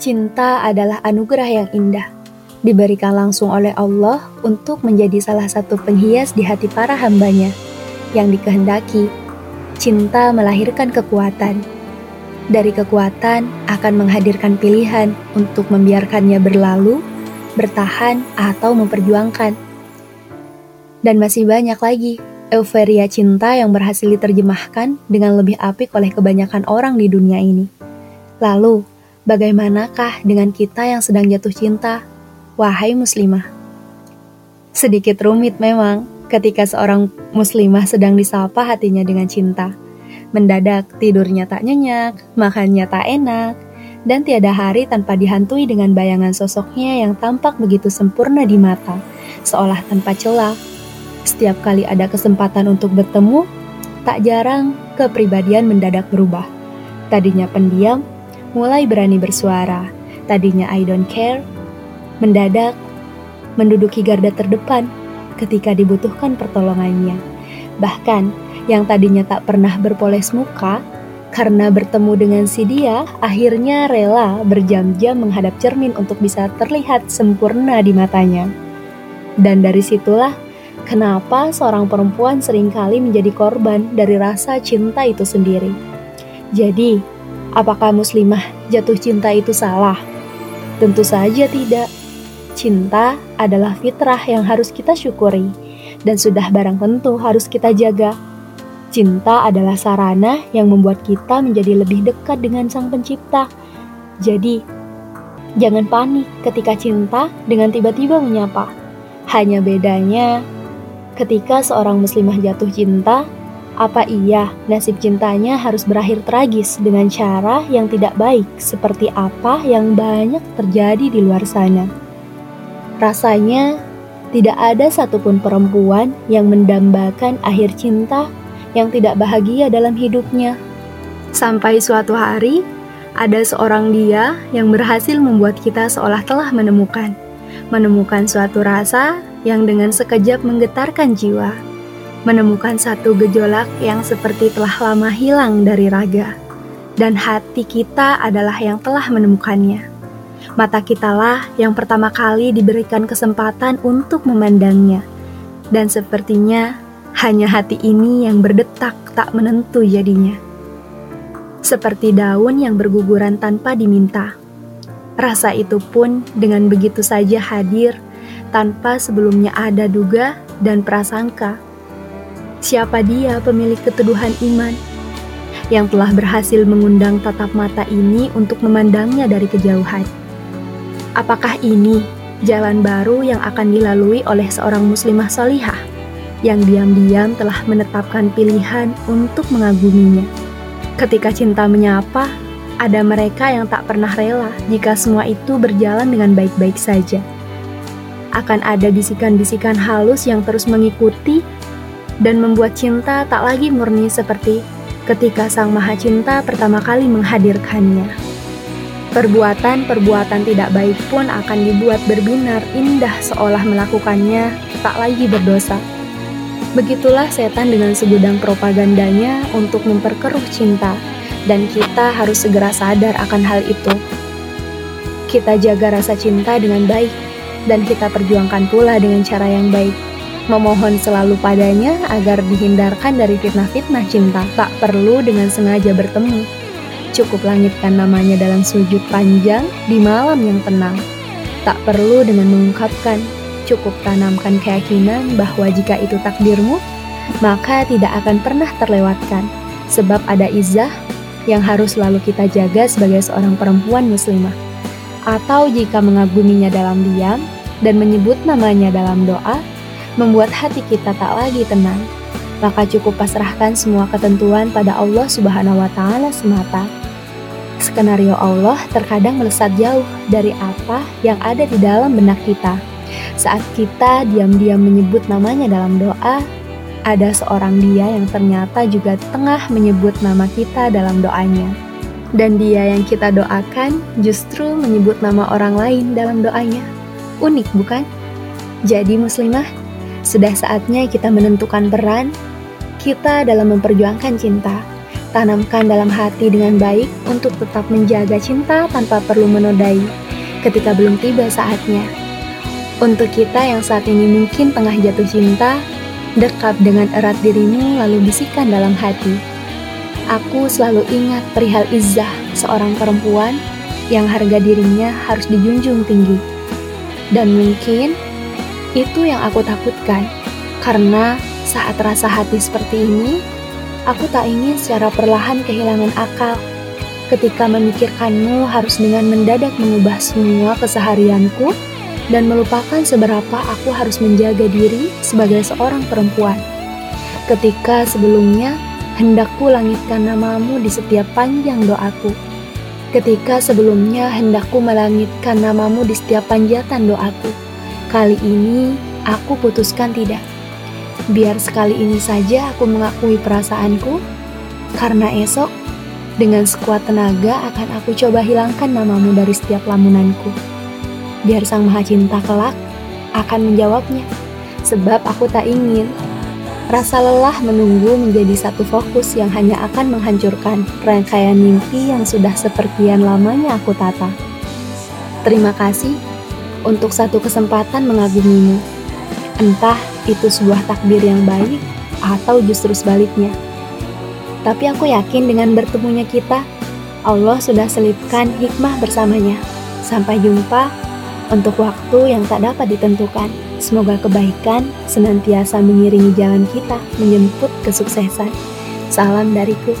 Cinta adalah anugerah yang indah, diberikan langsung oleh Allah untuk menjadi salah satu penghias di hati para hambanya, yang dikehendaki. Cinta melahirkan kekuatan. Dari kekuatan akan menghadirkan pilihan untuk membiarkannya berlalu, bertahan, atau memperjuangkan. Dan masih banyak lagi euforia cinta yang berhasil diterjemahkan dengan lebih apik oleh kebanyakan orang di dunia ini. Lalu, Bagaimanakah dengan kita yang sedang jatuh cinta, wahai muslimah? Sedikit rumit memang ketika seorang muslimah sedang disapa hatinya dengan cinta. Mendadak tidurnya tak nyenyak, makannya tak enak, dan tiada hari tanpa dihantui dengan bayangan sosoknya yang tampak begitu sempurna di mata, seolah tanpa celah. Setiap kali ada kesempatan untuk bertemu, tak jarang kepribadian mendadak berubah. Tadinya pendiam, mulai berani bersuara. Tadinya I don't care, mendadak menduduki garda terdepan ketika dibutuhkan pertolongannya. Bahkan yang tadinya tak pernah berpoles muka, karena bertemu dengan si dia, akhirnya rela berjam-jam menghadap cermin untuk bisa terlihat sempurna di matanya. Dan dari situlah kenapa seorang perempuan sering kali menjadi korban dari rasa cinta itu sendiri. Jadi, Apakah muslimah jatuh cinta itu salah? Tentu saja tidak. Cinta adalah fitrah yang harus kita syukuri dan sudah barang tentu harus kita jaga. Cinta adalah sarana yang membuat kita menjadi lebih dekat dengan Sang Pencipta. Jadi, jangan panik ketika cinta dengan tiba-tiba menyapa. Hanya bedanya ketika seorang muslimah jatuh cinta, apa iya nasib cintanya harus berakhir tragis dengan cara yang tidak baik seperti apa yang banyak terjadi di luar sana? Rasanya tidak ada satupun perempuan yang mendambakan akhir cinta yang tidak bahagia dalam hidupnya. Sampai suatu hari, ada seorang dia yang berhasil membuat kita seolah telah menemukan, menemukan suatu rasa yang dengan sekejap menggetarkan jiwa menemukan satu gejolak yang seperti telah lama hilang dari raga, dan hati kita adalah yang telah menemukannya. Mata kitalah yang pertama kali diberikan kesempatan untuk memandangnya, dan sepertinya hanya hati ini yang berdetak tak menentu jadinya. Seperti daun yang berguguran tanpa diminta, rasa itu pun dengan begitu saja hadir tanpa sebelumnya ada duga dan prasangka Siapa dia pemilik keteduhan iman yang telah berhasil mengundang tatap mata ini untuk memandangnya dari kejauhan? Apakah ini jalan baru yang akan dilalui oleh seorang muslimah solihah yang diam-diam telah menetapkan pilihan untuk mengaguminya? Ketika cinta menyapa, ada mereka yang tak pernah rela jika semua itu berjalan dengan baik-baik saja. Akan ada bisikan-bisikan halus yang terus mengikuti dan membuat cinta tak lagi murni seperti ketika Sang Maha Cinta pertama kali menghadirkannya. Perbuatan-perbuatan tidak baik pun akan dibuat berbinar indah seolah melakukannya tak lagi berdosa. Begitulah setan dengan segudang propagandanya untuk memperkeruh cinta, dan kita harus segera sadar akan hal itu. Kita jaga rasa cinta dengan baik, dan kita perjuangkan pula dengan cara yang baik memohon selalu padanya agar dihindarkan dari fitnah-fitnah cinta. Tak perlu dengan sengaja bertemu. Cukup langitkan namanya dalam sujud panjang di malam yang tenang. Tak perlu dengan mengungkapkan, cukup tanamkan keyakinan bahwa jika itu takdirmu, maka tidak akan pernah terlewatkan. Sebab ada izah yang harus selalu kita jaga sebagai seorang perempuan muslimah. Atau jika mengaguminya dalam diam dan menyebut namanya dalam doa, membuat hati kita tak lagi tenang, maka cukup pasrahkan semua ketentuan pada Allah Subhanahu wa Ta'ala semata. Skenario Allah terkadang melesat jauh dari apa yang ada di dalam benak kita. Saat kita diam-diam menyebut namanya dalam doa, ada seorang dia yang ternyata juga tengah menyebut nama kita dalam doanya. Dan dia yang kita doakan justru menyebut nama orang lain dalam doanya. Unik bukan? Jadi muslimah, sudah saatnya kita menentukan peran kita dalam memperjuangkan cinta. tanamkan dalam hati dengan baik untuk tetap menjaga cinta tanpa perlu menodai ketika belum tiba saatnya. Untuk kita yang saat ini mungkin tengah jatuh cinta, dekap dengan erat dirimu lalu bisikan dalam hati. Aku selalu ingat perihal Izzah, seorang perempuan yang harga dirinya harus dijunjung tinggi. Dan mungkin itu yang aku takutkan, karena saat rasa hati seperti ini, aku tak ingin secara perlahan kehilangan akal. Ketika memikirkanmu harus dengan mendadak mengubah semua keseharianku, dan melupakan seberapa aku harus menjaga diri sebagai seorang perempuan. Ketika sebelumnya hendakku langitkan namamu di setiap panjang doaku. Ketika sebelumnya hendakku melangitkan namamu di setiap panjatan doaku. Kali ini aku putuskan tidak. Biar sekali ini saja aku mengakui perasaanku, karena esok dengan sekuat tenaga akan aku coba hilangkan namamu dari setiap lamunanku biar Sang Maha Cinta kelak akan menjawabnya. Sebab aku tak ingin rasa lelah menunggu menjadi satu fokus yang hanya akan menghancurkan rangkaian mimpi yang sudah sepertian lamanya aku tata. Terima kasih untuk satu kesempatan mengagumimu. Entah itu sebuah takdir yang baik atau justru sebaliknya. Tapi aku yakin dengan bertemunya kita, Allah sudah selipkan hikmah bersamanya. Sampai jumpa untuk waktu yang tak dapat ditentukan. Semoga kebaikan senantiasa mengiringi jalan kita menjemput kesuksesan. Salam dariku.